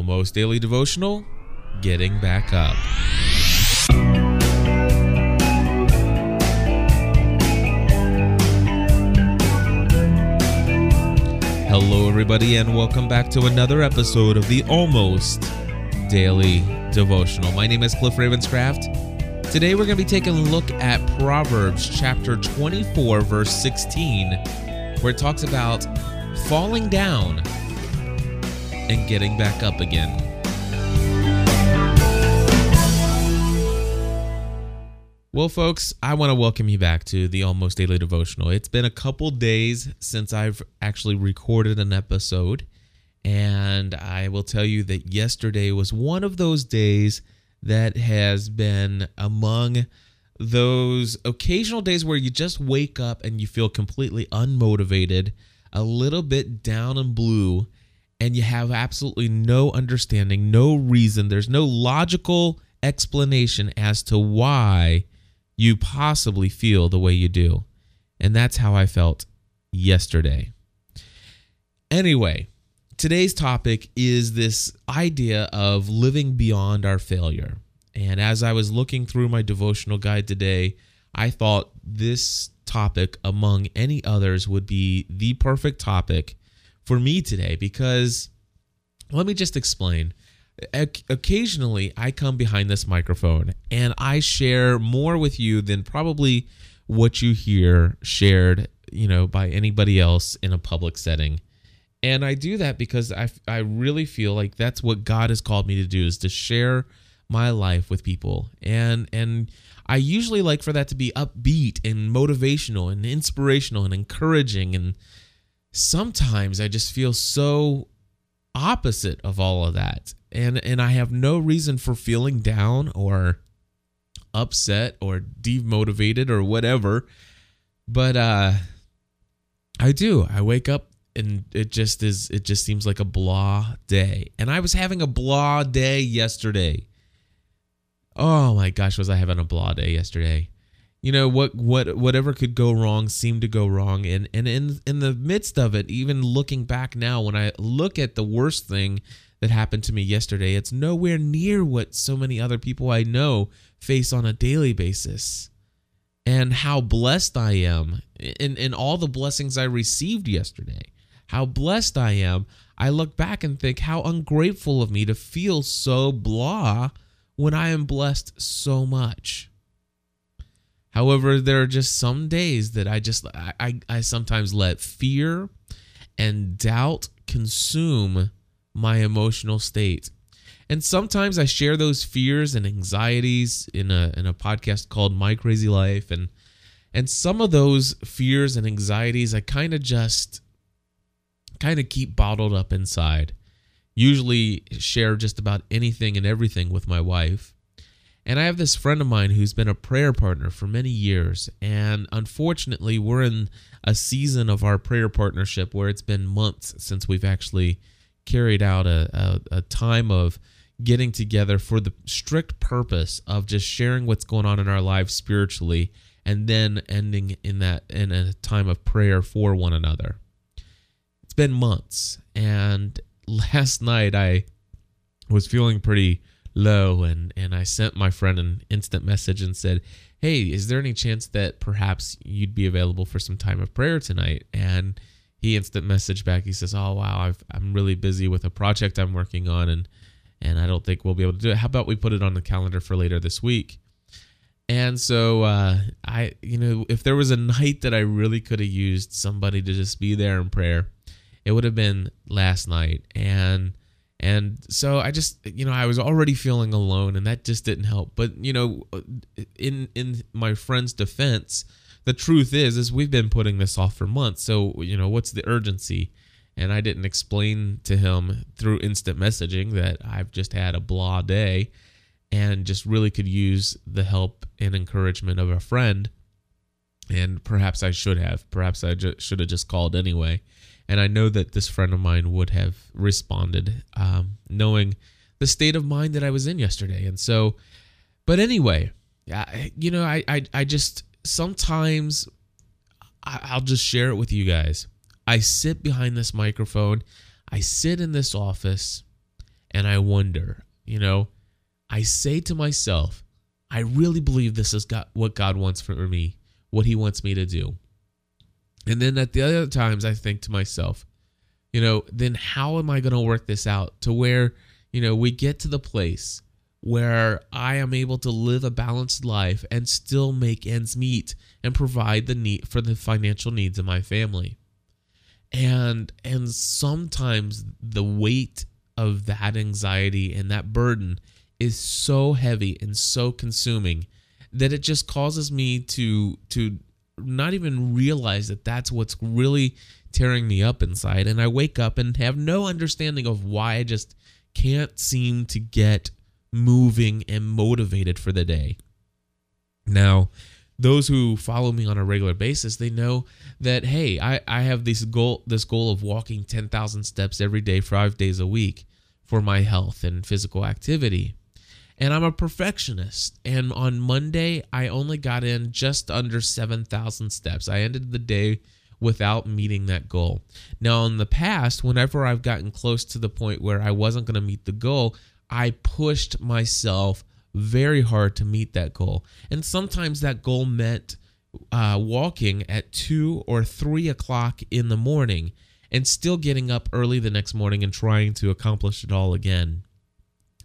Almost Daily Devotional Getting Back Up. Hello, everybody, and welcome back to another episode of the Almost Daily Devotional. My name is Cliff Ravenscraft. Today, we're going to be taking a look at Proverbs chapter 24, verse 16, where it talks about falling down and getting back up again. Well, folks, I want to welcome you back to the Almost Daily Devotional. It's been a couple days since I've actually recorded an episode, and I will tell you that yesterday was one of those days that has been among those occasional days where you just wake up and you feel completely unmotivated, a little bit down and blue, and you have absolutely no understanding, no reason, there's no logical explanation as to why you possibly feel the way you do. And that's how I felt yesterday. Anyway, today's topic is this idea of living beyond our failure. And as I was looking through my devotional guide today, I thought this topic, among any others, would be the perfect topic for me today because let me just explain. Occasionally, I come behind this microphone and I share more with you than probably what you hear shared, you know, by anybody else in a public setting. And I do that because I, I really feel like that's what God has called me to do is to share my life with people. And and I usually like for that to be upbeat and motivational and inspirational and encouraging and sometimes I just feel so opposite of all of that. And and I have no reason for feeling down or upset or demotivated or whatever. But uh I do. I wake up and it just is it just seems like a blah day. And I was having a blah day yesterday. Oh my gosh, was I having a blah day yesterday? You know what what whatever could go wrong seemed to go wrong and and in in the midst of it, even looking back now when I look at the worst thing that happened to me yesterday, it's nowhere near what so many other people I know face on a daily basis. And how blessed I am in, in all the blessings I received yesterday how blessed I am, I look back and think how ungrateful of me to feel so blah when I am blessed so much. However, there are just some days that I just I, I, I sometimes let fear and doubt consume my emotional state. And sometimes I share those fears and anxieties in a in a podcast called My Crazy Life and and some of those fears and anxieties I kind of just kind of keep bottled up inside. Usually share just about anything and everything with my wife. And I have this friend of mine who's been a prayer partner for many years. And unfortunately, we're in a season of our prayer partnership where it's been months since we've actually carried out a, a, a time of getting together for the strict purpose of just sharing what's going on in our lives spiritually and then ending in that in a time of prayer for one another it's been months. And last night I was feeling pretty low and and I sent my friend an instant message and said, "Hey, is there any chance that perhaps you'd be available for some time of prayer tonight?" And he instant messaged back. He says, "Oh wow, i am really busy with a project I'm working on, and and I don't think we'll be able to do it. How about we put it on the calendar for later this week?" And so uh, I, you know, if there was a night that I really could have used somebody to just be there in prayer, it would have been last night and and so i just you know i was already feeling alone and that just didn't help. But you know in in my friend's defense the truth is is we've been putting this off for months. So you know what's the urgency? And i didn't explain to him through instant messaging that i've just had a blah day and just really could use the help and encouragement of a friend. And perhaps i should have. Perhaps i ju- should have just called anyway and I know that this friend of mine would have responded, um, knowing the state of mind that I was in yesterday. And so, but anyway, you know, I, I, I just sometimes I'll just share it with you guys. I sit behind this microphone, I sit in this office, and I wonder, you know, I say to myself, I really believe this is God, what God wants for me, what He wants me to do. And then at the other times, I think to myself, you know, then how am I going to work this out to where, you know, we get to the place where I am able to live a balanced life and still make ends meet and provide the need for the financial needs of my family. And and sometimes the weight of that anxiety and that burden is so heavy and so consuming that it just causes me to to not even realize that that's what's really tearing me up inside and I wake up and have no understanding of why I just can't seem to get moving and motivated for the day. Now, those who follow me on a regular basis, they know that hey, I, I have this goal this goal of walking 10,000 steps every day 5 days a week for my health and physical activity. And I'm a perfectionist. And on Monday, I only got in just under 7,000 steps. I ended the day without meeting that goal. Now, in the past, whenever I've gotten close to the point where I wasn't going to meet the goal, I pushed myself very hard to meet that goal. And sometimes that goal meant uh, walking at two or three o'clock in the morning and still getting up early the next morning and trying to accomplish it all again.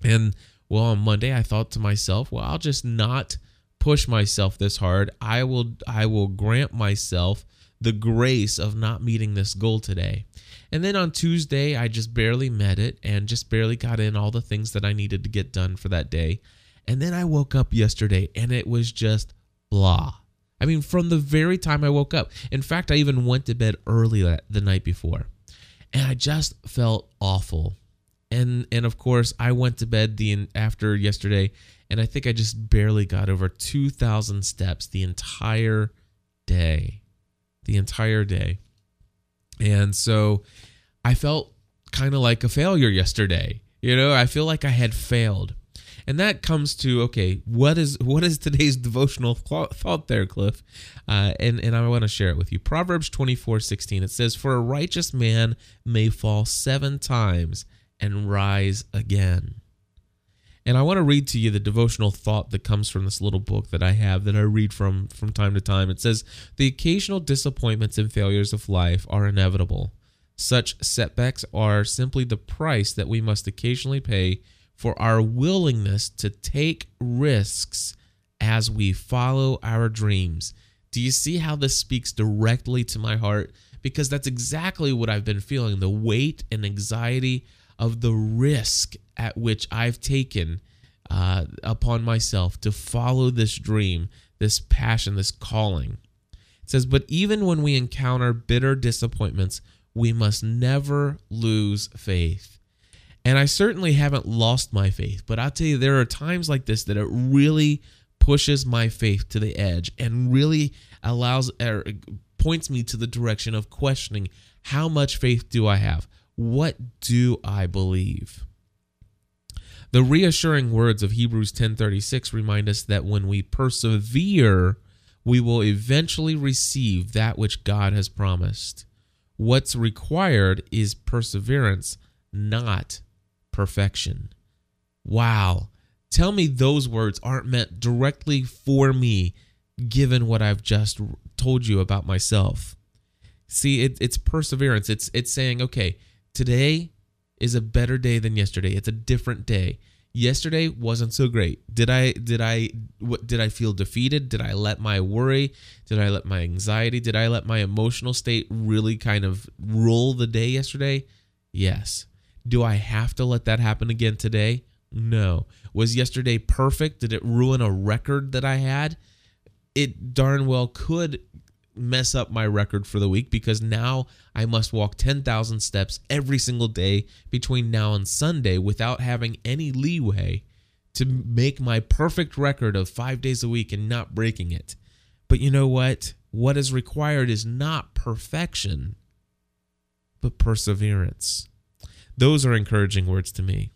And well, on Monday I thought to myself, well, I'll just not push myself this hard. I will I will grant myself the grace of not meeting this goal today. And then on Tuesday, I just barely met it and just barely got in all the things that I needed to get done for that day. And then I woke up yesterday and it was just blah. I mean, from the very time I woke up. In fact, I even went to bed early the night before. And I just felt awful. And and of course, I went to bed the after yesterday and I think I just barely got over 2000 steps the entire day. The entire day. And so I felt kind of like a failure yesterday. You know, I feel like I had failed and that comes to okay what is what is today's devotional thought there cliff uh, and and i want to share it with you proverbs 24 16 it says for a righteous man may fall seven times and rise again and i want to read to you the devotional thought that comes from this little book that i have that i read from from time to time it says the occasional disappointments and failures of life are inevitable such setbacks are simply the price that we must occasionally pay for our willingness to take risks as we follow our dreams. Do you see how this speaks directly to my heart? Because that's exactly what I've been feeling the weight and anxiety of the risk at which I've taken uh, upon myself to follow this dream, this passion, this calling. It says, But even when we encounter bitter disappointments, we must never lose faith. And I certainly haven't lost my faith, but I'll tell you, there are times like this that it really pushes my faith to the edge and really allows or points me to the direction of questioning how much faith do I have? What do I believe? The reassuring words of Hebrews 10:36 remind us that when we persevere, we will eventually receive that which God has promised. What's required is perseverance, not perfection. Wow. Tell me those words aren't meant directly for me, given what I've just told you about myself. See, it, it's perseverance. It's it's saying, okay, today is a better day than yesterday. It's a different day. Yesterday wasn't so great. Did I did I what did I feel defeated? Did I let my worry, did I let my anxiety, did I let my emotional state really kind of rule the day yesterday? Yes. Do I have to let that happen again today? No. Was yesterday perfect? Did it ruin a record that I had? It darn well could mess up my record for the week because now I must walk 10,000 steps every single day between now and Sunday without having any leeway to make my perfect record of five days a week and not breaking it. But you know what? What is required is not perfection, but perseverance. Those are encouraging words to me.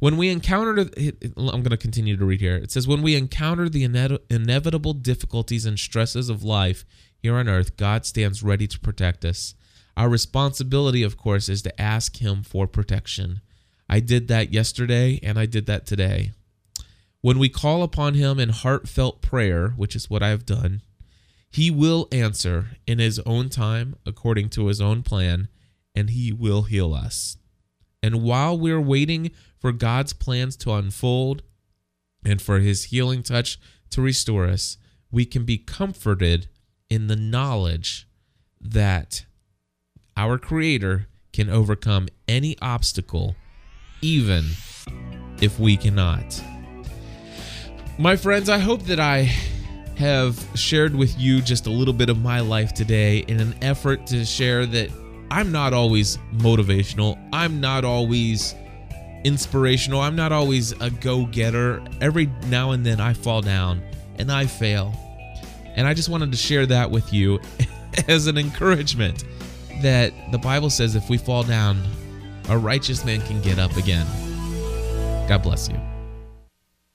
When we encounter, I'm going to continue to read here. It says, When we encounter the inevitable difficulties and stresses of life here on earth, God stands ready to protect us. Our responsibility, of course, is to ask Him for protection. I did that yesterday and I did that today. When we call upon Him in heartfelt prayer, which is what I've done, He will answer in His own time, according to His own plan, and He will heal us. And while we're waiting for God's plans to unfold and for His healing touch to restore us, we can be comforted in the knowledge that our Creator can overcome any obstacle, even if we cannot. My friends, I hope that I have shared with you just a little bit of my life today in an effort to share that I'm not always motivational. I'm not always inspirational. I'm not always a go getter. Every now and then I fall down and I fail. And I just wanted to share that with you as an encouragement that the Bible says if we fall down, a righteous man can get up again. God bless you.